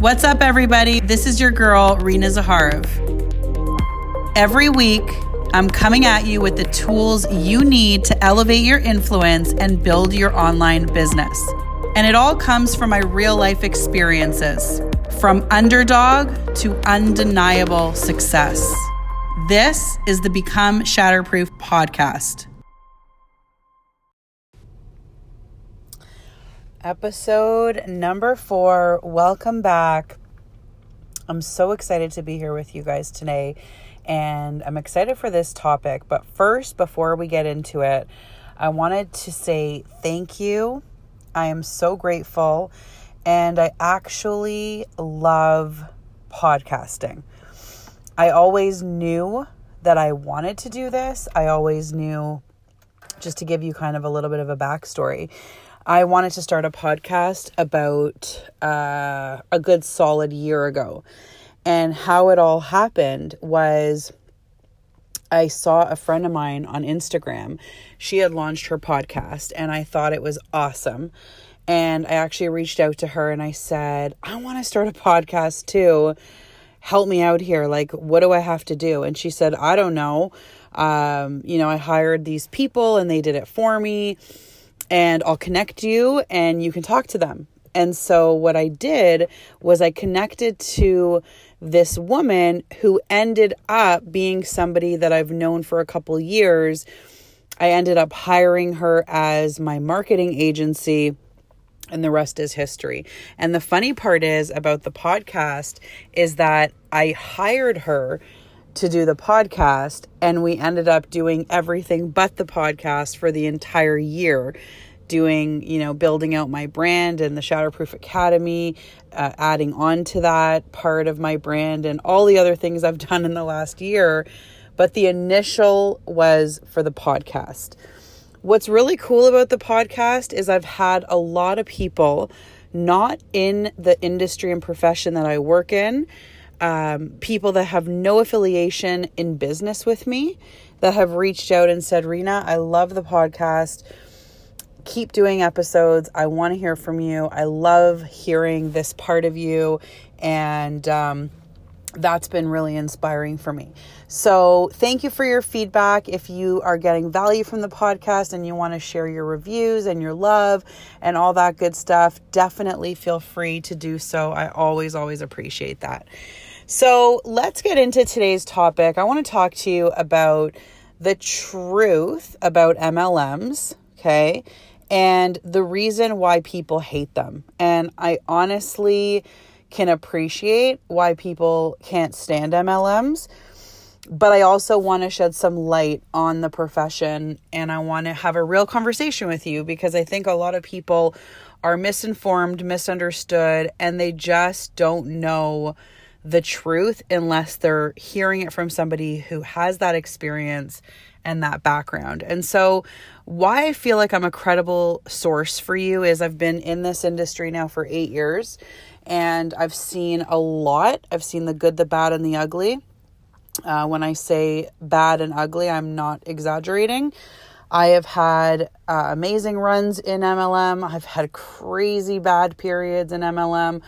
What's up, everybody? This is your girl, Rena Zaharov. Every week, I'm coming at you with the tools you need to elevate your influence and build your online business. And it all comes from my real life experiences, from underdog to undeniable success. This is the Become Shatterproof podcast. Episode number four. Welcome back. I'm so excited to be here with you guys today, and I'm excited for this topic. But first, before we get into it, I wanted to say thank you. I am so grateful, and I actually love podcasting. I always knew that I wanted to do this. I always knew, just to give you kind of a little bit of a backstory, I wanted to start a podcast about uh, a good solid year ago. And how it all happened was I saw a friend of mine on Instagram. She had launched her podcast, and I thought it was awesome. And I actually reached out to her and I said, I want to start a podcast too. Help me out here. Like, what do I have to do? And she said, I don't know. Um, you know, I hired these people and they did it for me and I'll connect you and you can talk to them. And so what I did was I connected to this woman who ended up being somebody that I've known for a couple years. I ended up hiring her as my marketing agency and the rest is history. And the funny part is about the podcast is that I hired her to do the podcast and we ended up doing everything but the podcast for the entire year doing you know building out my brand and the shatterproof academy uh, adding on to that part of my brand and all the other things i've done in the last year. But the initial was for the podcast. What's really cool about the podcast is i've had a lot of people not in the industry and profession that i work in um, people that have no affiliation in business with me that have reached out and said, Rena, I love the podcast. Keep doing episodes. I want to hear from you. I love hearing this part of you. And um, that's been really inspiring for me. So, thank you for your feedback. If you are getting value from the podcast and you want to share your reviews and your love and all that good stuff, definitely feel free to do so. I always, always appreciate that. So let's get into today's topic. I want to talk to you about the truth about MLMs, okay, and the reason why people hate them. And I honestly can appreciate why people can't stand MLMs, but I also want to shed some light on the profession and I want to have a real conversation with you because I think a lot of people are misinformed, misunderstood, and they just don't know the truth unless they're hearing it from somebody who has that experience and that background. And so, why I feel like I'm a credible source for you is I've been in this industry now for eight years and I've seen a lot. I've seen the good, the bad, and the ugly. Uh, when I say bad and ugly, I'm not exaggerating. I have had uh, amazing runs in MLM. I've had crazy bad periods in MLM.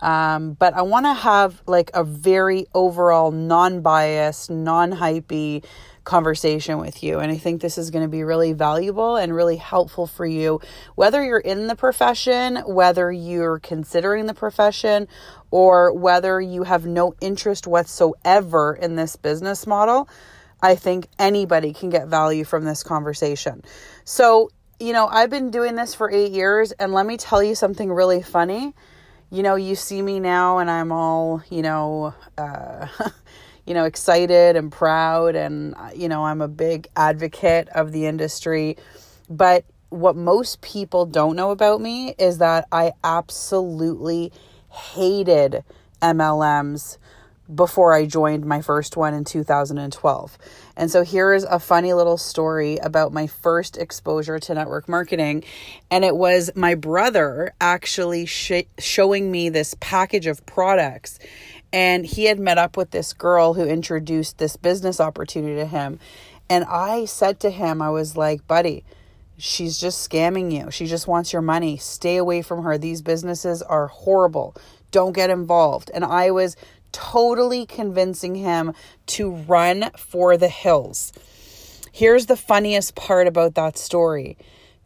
Um, but I want to have like a very overall non biased, non hypey conversation with you. And I think this is going to be really valuable and really helpful for you, whether you're in the profession, whether you're considering the profession, or whether you have no interest whatsoever in this business model. I think anybody can get value from this conversation. So, you know, I've been doing this for eight years, and let me tell you something really funny you know, you see me now and I'm all, you know, uh, you know, excited and proud and you know, I'm a big advocate of the industry. But what most people don't know about me is that I absolutely hated MLMs before I joined my first one in 2012. And so here is a funny little story about my first exposure to network marketing. And it was my brother actually sh- showing me this package of products. And he had met up with this girl who introduced this business opportunity to him. And I said to him, I was like, buddy, she's just scamming you. She just wants your money. Stay away from her. These businesses are horrible. don't get involved. And I was totally convincing him to run for the hills. Here's the funniest part about that story.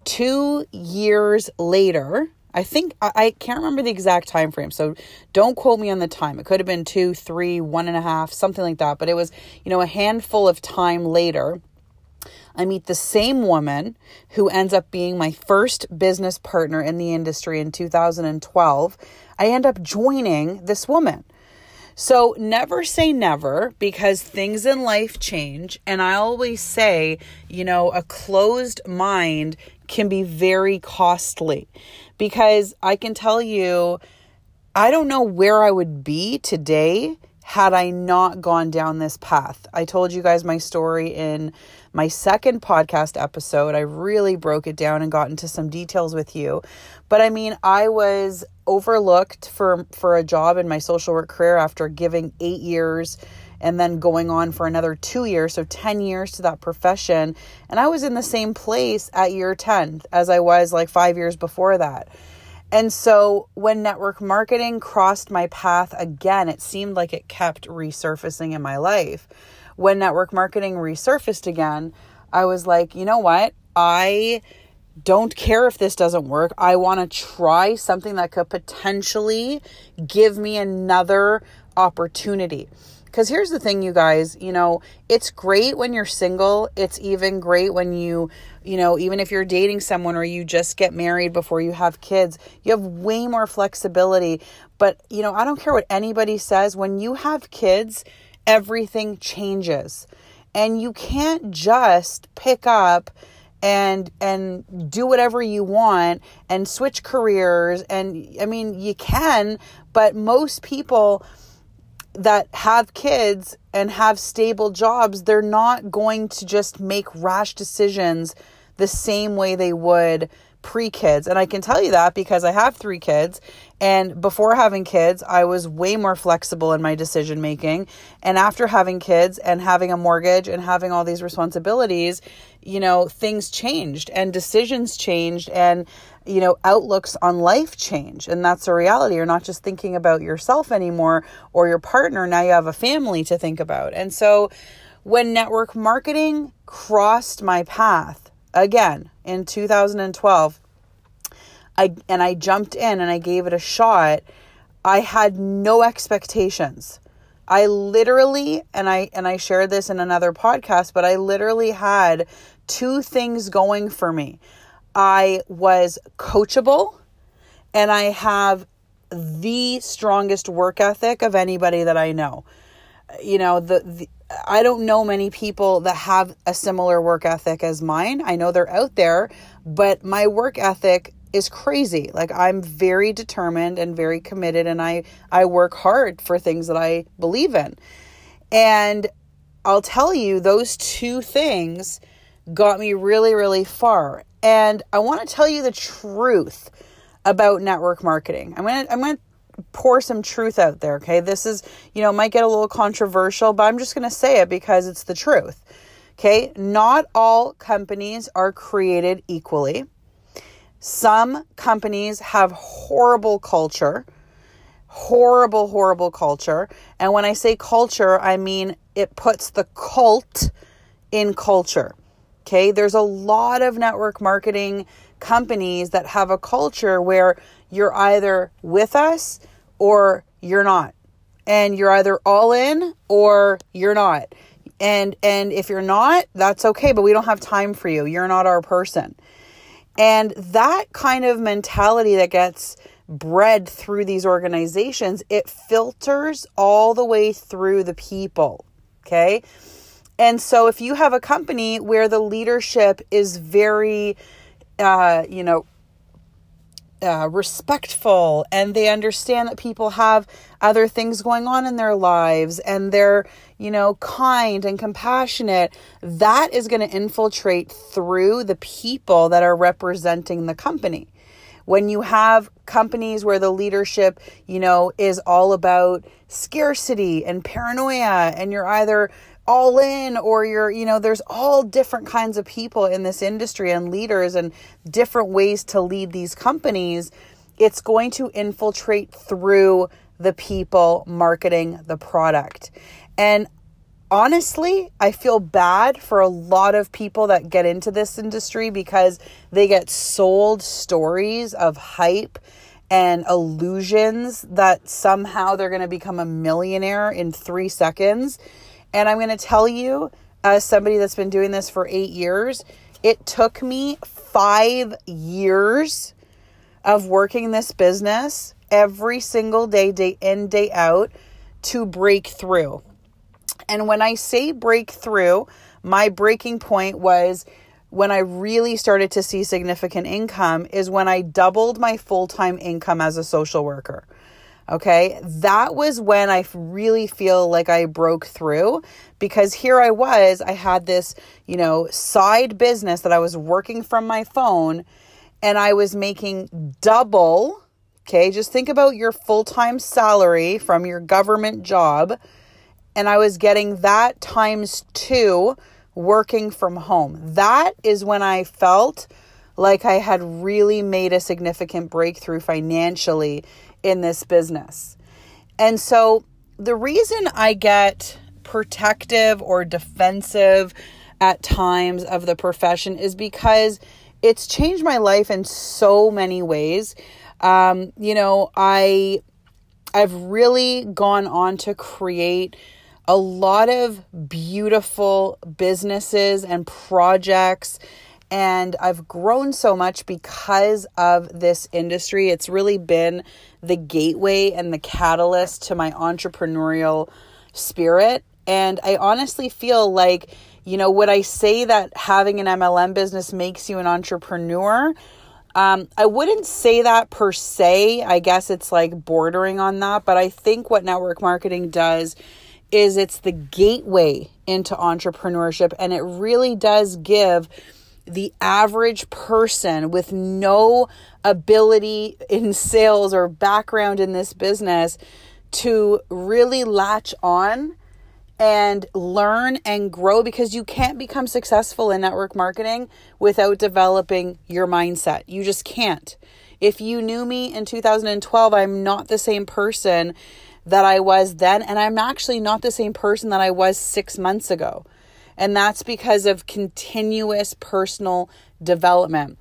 Two years later, I think I, can't remember the exact time frame, so don't quote me on the time. It could have been two, three, one and a half, something like that. But it was, you know, a handful of time later. I meet the same woman who ends up being my first business partner in the industry in 2012. I end up joining this woman. So never say never because things in life change. And I always say, you know, a closed mind can be very costly because I can tell you, I don't know where I would be today had I not gone down this path. I told you guys my story in my second podcast episode. I really broke it down and got into some details with you. But I mean, I was overlooked for for a job in my social work career after giving 8 years and then going on for another 2 years, so 10 years to that profession, and I was in the same place at year 10 as I was like 5 years before that. And so when network marketing crossed my path again, it seemed like it kept resurfacing in my life. When network marketing resurfaced again, I was like, you know what? I don't care if this doesn't work. I want to try something that could potentially give me another opportunity. Because here's the thing, you guys, you know, it's great when you're single. It's even great when you, you know, even if you're dating someone or you just get married before you have kids, you have way more flexibility. But, you know, I don't care what anybody says. When you have kids, everything changes. And you can't just pick up and and do whatever you want and switch careers and I mean you can but most people that have kids and have stable jobs, they're not going to just make rash decisions the same way they would pre kids. And I can tell you that because I have three kids. And before having kids, I was way more flexible in my decision making. And after having kids and having a mortgage and having all these responsibilities, you know, things changed and decisions changed. And you know, outlooks on life change. And that's a reality. You're not just thinking about yourself anymore or your partner. Now you have a family to think about. And so when network marketing crossed my path again in 2012, I, and I jumped in and I gave it a shot, I had no expectations. I literally and I and I shared this in another podcast, but I literally had two things going for me. I was coachable and I have the strongest work ethic of anybody that I know. You know, the, the I don't know many people that have a similar work ethic as mine. I know they're out there, but my work ethic is crazy. Like I'm very determined and very committed and I I work hard for things that I believe in. And I'll tell you those two things got me really really far. And I want to tell you the truth about network marketing. I'm going to I'm going to pour some truth out there, okay? This is, you know, might get a little controversial, but I'm just going to say it because it's the truth. Okay? Not all companies are created equally. Some companies have horrible culture. Horrible, horrible culture. And when I say culture, I mean it puts the cult in culture. Okay, there's a lot of network marketing companies that have a culture where you're either with us or you're not. And you're either all in or you're not. And and if you're not, that's okay, but we don't have time for you. You're not our person. And that kind of mentality that gets bred through these organizations, it filters all the way through the people. Okay? And so if you have a company where the leadership is very, uh, you know, uh, respectful and they understand that people have other things going on in their lives and they're, you know, kind and compassionate, that is going to infiltrate through the people that are representing the company. When you have companies where the leadership, you know, is all about scarcity and paranoia, and you're either all in or you're you know there's all different kinds of people in this industry and leaders and different ways to lead these companies it's going to infiltrate through the people marketing the product. And honestly, I feel bad for a lot of people that get into this industry because they get sold stories of hype and illusions that somehow they're going to become a millionaire in three seconds. And I'm going to tell you, as somebody that's been doing this for eight years, it took me five years of working this business every single day, day in, day out, to break through. And when I say breakthrough, my breaking point was when I really started to see significant income is when I doubled my full time income as a social worker. Okay, that was when I really feel like I broke through because here I was, I had this, you know, side business that I was working from my phone and I was making double. Okay, just think about your full time salary from your government job and I was getting that times two working from home. That is when I felt like I had really made a significant breakthrough financially in this business. And so the reason I get protective or defensive at times of the profession is because it's changed my life in so many ways. Um, you know, I I've really gone on to create a lot of beautiful businesses and projects. And I've grown so much because of this industry. It's really been the gateway and the catalyst to my entrepreneurial spirit. And I honestly feel like, you know, would I say that having an MLM business makes you an entrepreneur? Um, I wouldn't say that per se. I guess it's like bordering on that. But I think what network marketing does is it's the gateway into entrepreneurship and it really does give the average person with no ability in sales or background in this business to really latch on and learn and grow because you can't become successful in network marketing without developing your mindset. You just can't. If you knew me in 2012, I'm not the same person that I was then. And I'm actually not the same person that I was six months ago. And that's because of continuous personal development.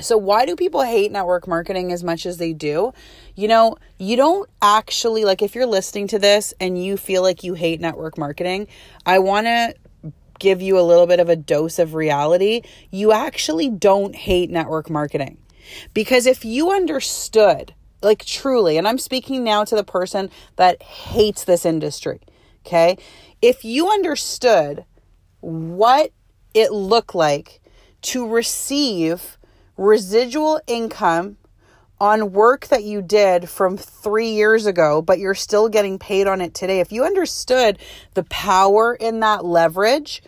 So, why do people hate network marketing as much as they do? You know, you don't actually, like, if you're listening to this and you feel like you hate network marketing, I want to give you a little bit of a dose of reality. You actually don't hate network marketing. Because if you understood like truly, and I'm speaking now to the person that hates this industry, okay? If you understood what it looked like to receive residual income on work that you did from three years ago, but you're still getting paid on it today, if you understood the power in that leverage,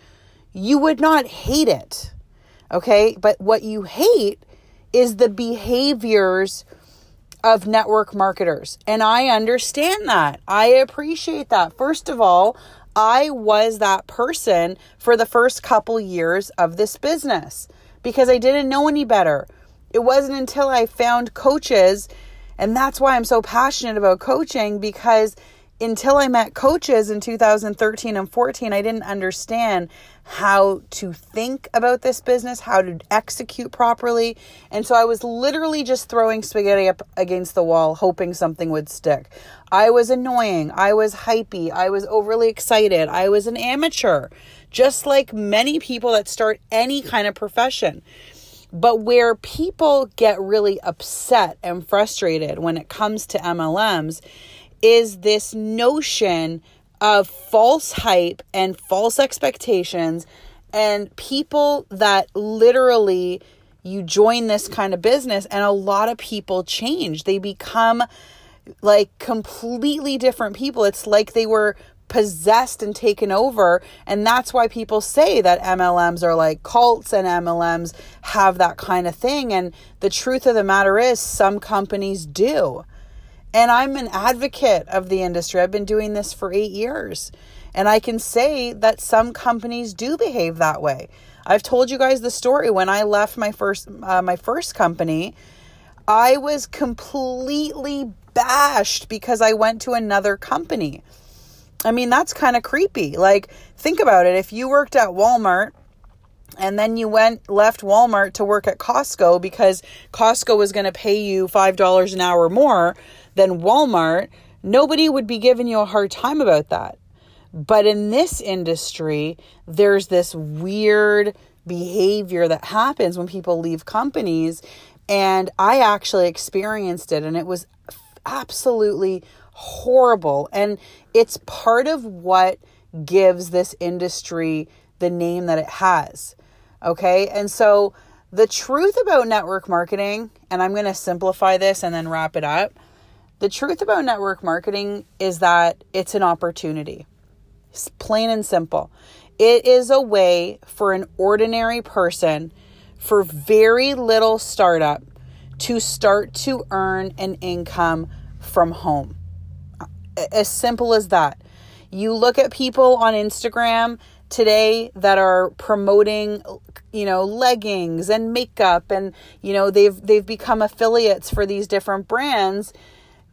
you would not hate it. Okay. But what you hate is the behaviors of network marketers. And I understand that. I appreciate that. First of all, I was that person for the first couple years of this business because I didn't know any better. It wasn't until I found coaches, and that's why I'm so passionate about coaching because until I met coaches in 2013 and 14, I didn't understand how to think about this business, how to execute properly. And so I was literally just throwing spaghetti up against the wall, hoping something would stick. I was annoying. I was hypey. I was overly excited. I was an amateur, just like many people that start any kind of profession. But where people get really upset and frustrated when it comes to MLMs is this notion of false hype and false expectations and people that literally you join this kind of business and a lot of people change. They become like completely different people. It's like they were possessed and taken over. And that's why people say that MLMs are like cults and MLMs have that kind of thing. And the truth of the matter is some companies do and I'm an advocate of the industry. I've been doing this for eight years. And I can say that some companies do behave that way. I've told you guys the story when I left my first uh, my first company. I was completely bashed because I went to another company. I mean, that's kind of creepy. Like, think about it. If you worked at Walmart and then you went left Walmart to work at Costco because Costco was going to pay you $5 an hour more than Walmart, nobody would be giving you a hard time about that. But in this industry, there's this weird behavior that happens when people leave companies. And I actually experienced it, and it was absolutely horrible. And it's part of what gives this industry the name that it has. Okay. And so the truth about network marketing, and I'm going to simplify this and then wrap it up. The truth about network marketing is that it's an opportunity. It's plain and simple. It is a way for an ordinary person for very little startup to start to earn an income from home. As simple as that. You look at people on Instagram today that are promoting you know leggings and makeup and you know they've they've become affiliates for these different brands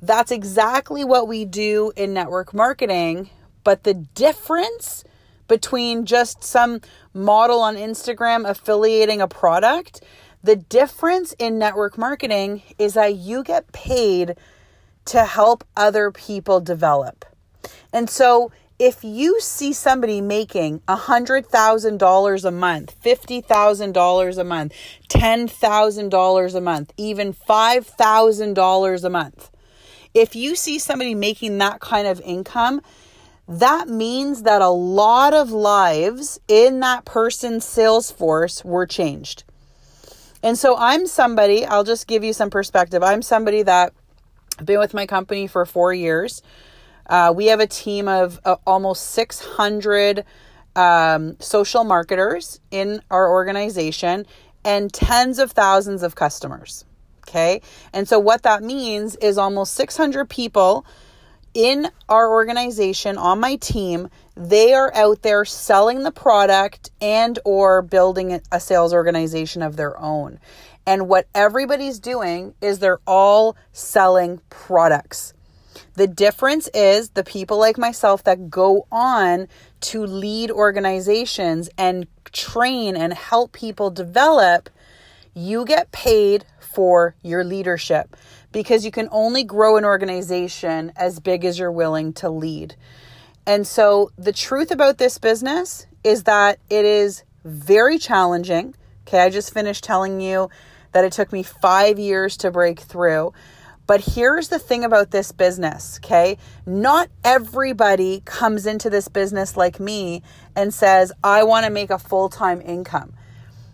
that's exactly what we do in network marketing but the difference between just some model on Instagram affiliating a product the difference in network marketing is that you get paid to help other people develop. And so if you see somebody making $100,000 a month, $50,000 a month, $10,000 a month, even $5,000 a month, if you see somebody making that kind of income, that means that a lot of lives in that person's sales force were changed. And so I'm somebody, I'll just give you some perspective. I'm somebody that I've been with my company for four years. Uh, we have a team of uh, almost 600 um, social marketers in our organization and tens of thousands of customers. Okay. And so, what that means is almost 600 people in our organization on my team they are out there selling the product and or building a sales organization of their own and what everybody's doing is they're all selling products. The difference is the people like myself that go on to lead organizations and train and help people develop, you get paid for your leadership because you can only grow an organization as big as you're willing to lead. And so the truth about this business is that it is very challenging. Okay, I just finished telling you that it took me five years to break through. But here's the thing about this business, okay? Not everybody comes into this business like me and says, I want to make a full time income.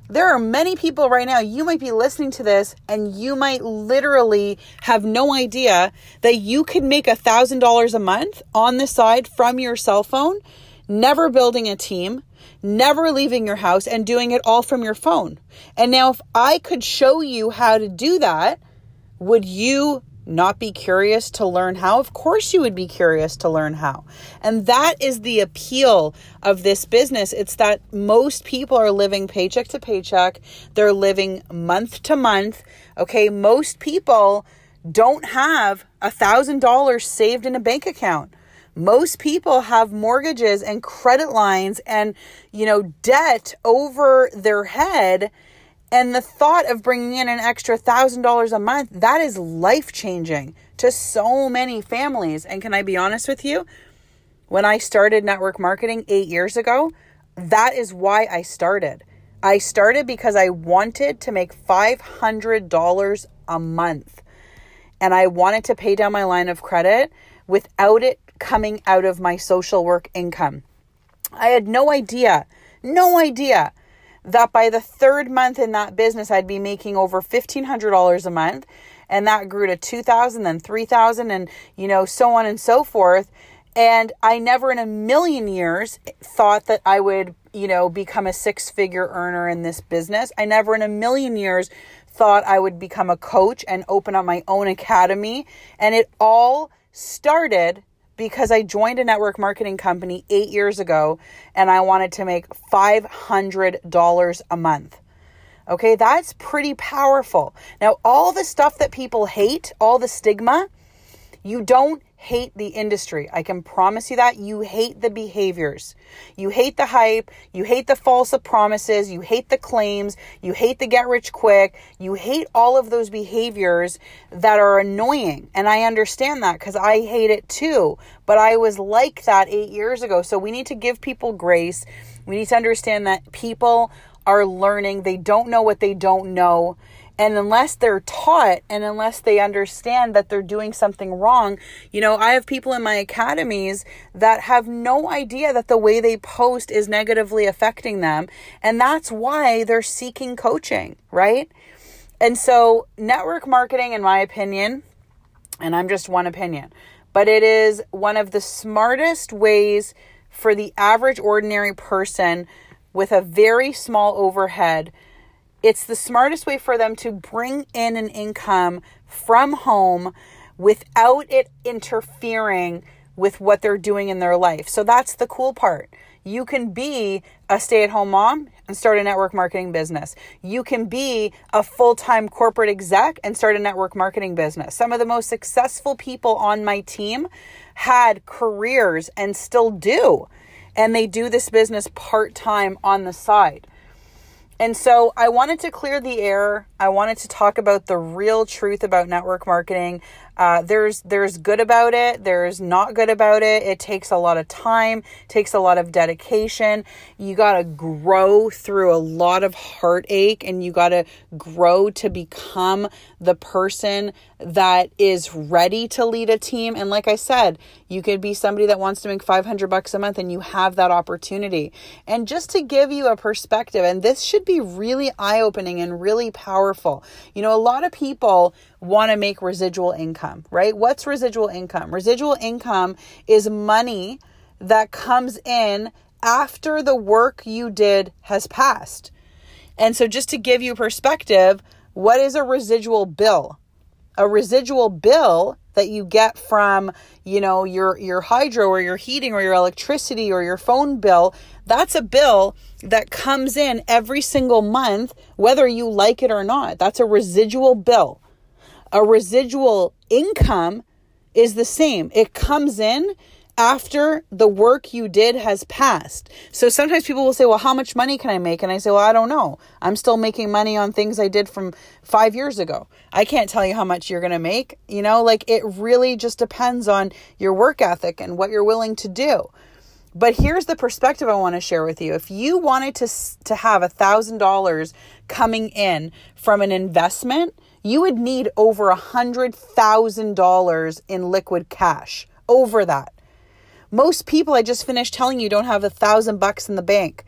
There are many people right now, you might be listening to this and you might literally have no idea that you could make a $1,000 a month on the side from your cell phone, never building a team, never leaving your house and doing it all from your phone. And now, if I could show you how to do that, would you not be curious to learn how? Of course, you would be curious to learn how. And that is the appeal of this business. It's that most people are living paycheck to paycheck, they're living month to month. Okay, most people don't have a thousand dollars saved in a bank account most people have mortgages and credit lines and, you know, debt over their head. And the thought of bringing in an extra thousand dollars a month, that is life changing to so many families. And can I be honest with you? When I started network marketing eight years ago, that is why I started. I started because I wanted to make $500 a month and I wanted to pay down my line of credit without it coming out of my social work income. I had no idea, no idea that by the third month in that business, I'd be making over $1,500 a month. And that grew to 2000 then 3000 and, you know, so on and so forth. And I never in a million years thought that I would, you know, become a six figure earner in this business. I never in a million years thought I would become a coach and open up my own academy. And it all started because I joined a network marketing company eight years ago and I wanted to make $500 a month. Okay, that's pretty powerful. Now, all the stuff that people hate, all the stigma, you don't hate the industry. I can promise you that. You hate the behaviors. You hate the hype. You hate the false promises. You hate the claims. You hate the get rich quick. You hate all of those behaviors that are annoying. And I understand that because I hate it too. But I was like that eight years ago. So we need to give people grace. We need to understand that people are learning. They don't know what they don't know. And unless they're taught and unless they understand that they're doing something wrong, you know, I have people in my academies that have no idea that the way they post is negatively affecting them. And that's why they're seeking coaching, right? And so, network marketing, in my opinion, and I'm just one opinion, but it is one of the smartest ways for the average ordinary person with a very small overhead it's the smartest way for them to bring in an income from home without it interfering with what they're doing in their life. So that's the cool part. You can be a stay at home mom and start a network marketing business. You can be a full time corporate exec and start a network marketing business. Some of the most successful people on my team had careers and still do. And they do this business part time on the side. And so I wanted to clear the air. I wanted to talk about the real truth about network marketing. Uh, there's there's good about it. There's not good about it. It takes a lot of time. Takes a lot of dedication. You got to grow through a lot of heartache, and you got to grow to become the person that is ready to lead a team. And like I said, you could be somebody that wants to make 500 bucks a month, and you have that opportunity. And just to give you a perspective, and this should be really eye opening and really powerful. You know, a lot of people want to make residual income, right? What's residual income? Residual income is money that comes in after the work you did has passed. And so, just to give you perspective, what is a residual bill? A residual bill that you get from, you know, your your hydro or your heating or your electricity or your phone bill, that's a bill that comes in every single month whether you like it or not. That's a residual bill a residual income is the same. It comes in after the work you did has passed. So sometimes people will say, Well, how much money can I make? And I say, Well, I don't know. I'm still making money on things I did from five years ago. I can't tell you how much you're going to make. You know, like it really just depends on your work ethic and what you're willing to do. But here's the perspective I want to share with you. If you wanted to, to have a thousand dollars coming in from an investment, you would need over a $100,000 in liquid cash. Over that. Most people I just finished telling you don't have a thousand bucks in the bank.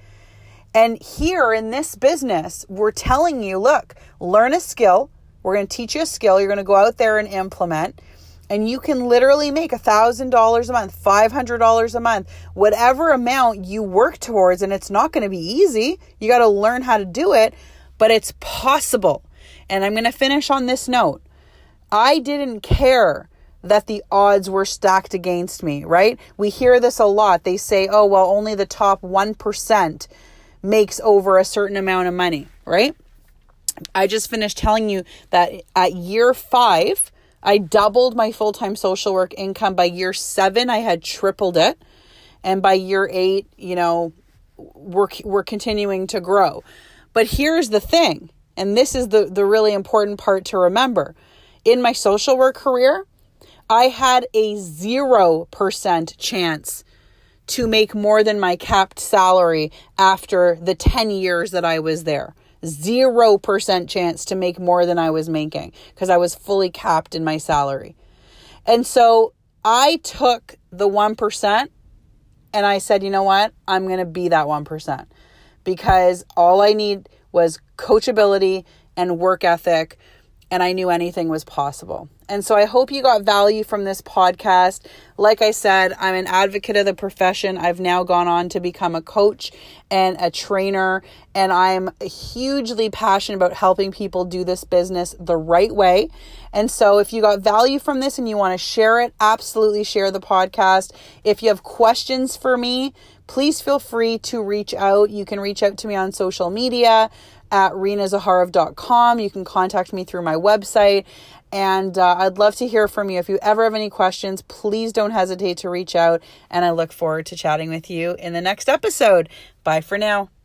And here in this business, we're telling you look, learn a skill. We're going to teach you a skill. You're going to go out there and implement. And you can literally make a $1,000 a month, $500 a month, whatever amount you work towards. And it's not going to be easy. You got to learn how to do it, but it's possible. And I'm going to finish on this note. I didn't care that the odds were stacked against me, right? We hear this a lot. They say, oh, well, only the top 1% makes over a certain amount of money, right? I just finished telling you that at year five, I doubled my full time social work income. By year seven, I had tripled it. And by year eight, you know, we're, we're continuing to grow. But here's the thing and this is the, the really important part to remember. In my social work career, I had a 0% chance to make more than my capped salary after the 10 years that I was there. 0% chance to make more than I was making because I was fully capped in my salary. And so I took the 1% and I said, you know what? I'm going to be that 1% because all I need was coachability and work ethic, and I knew anything was possible. And so I hope you got value from this podcast. Like I said, I'm an advocate of the profession. I've now gone on to become a coach and a trainer, and I'm hugely passionate about helping people do this business the right way. And so if you got value from this and you want to share it, absolutely share the podcast. If you have questions for me, please feel free to reach out. You can reach out to me on social media. at renazaharov.com. You can contact me through my website. And uh, I'd love to hear from you. If you ever have any questions, please don't hesitate to reach out. And I look forward to chatting with you in the next episode. Bye for now.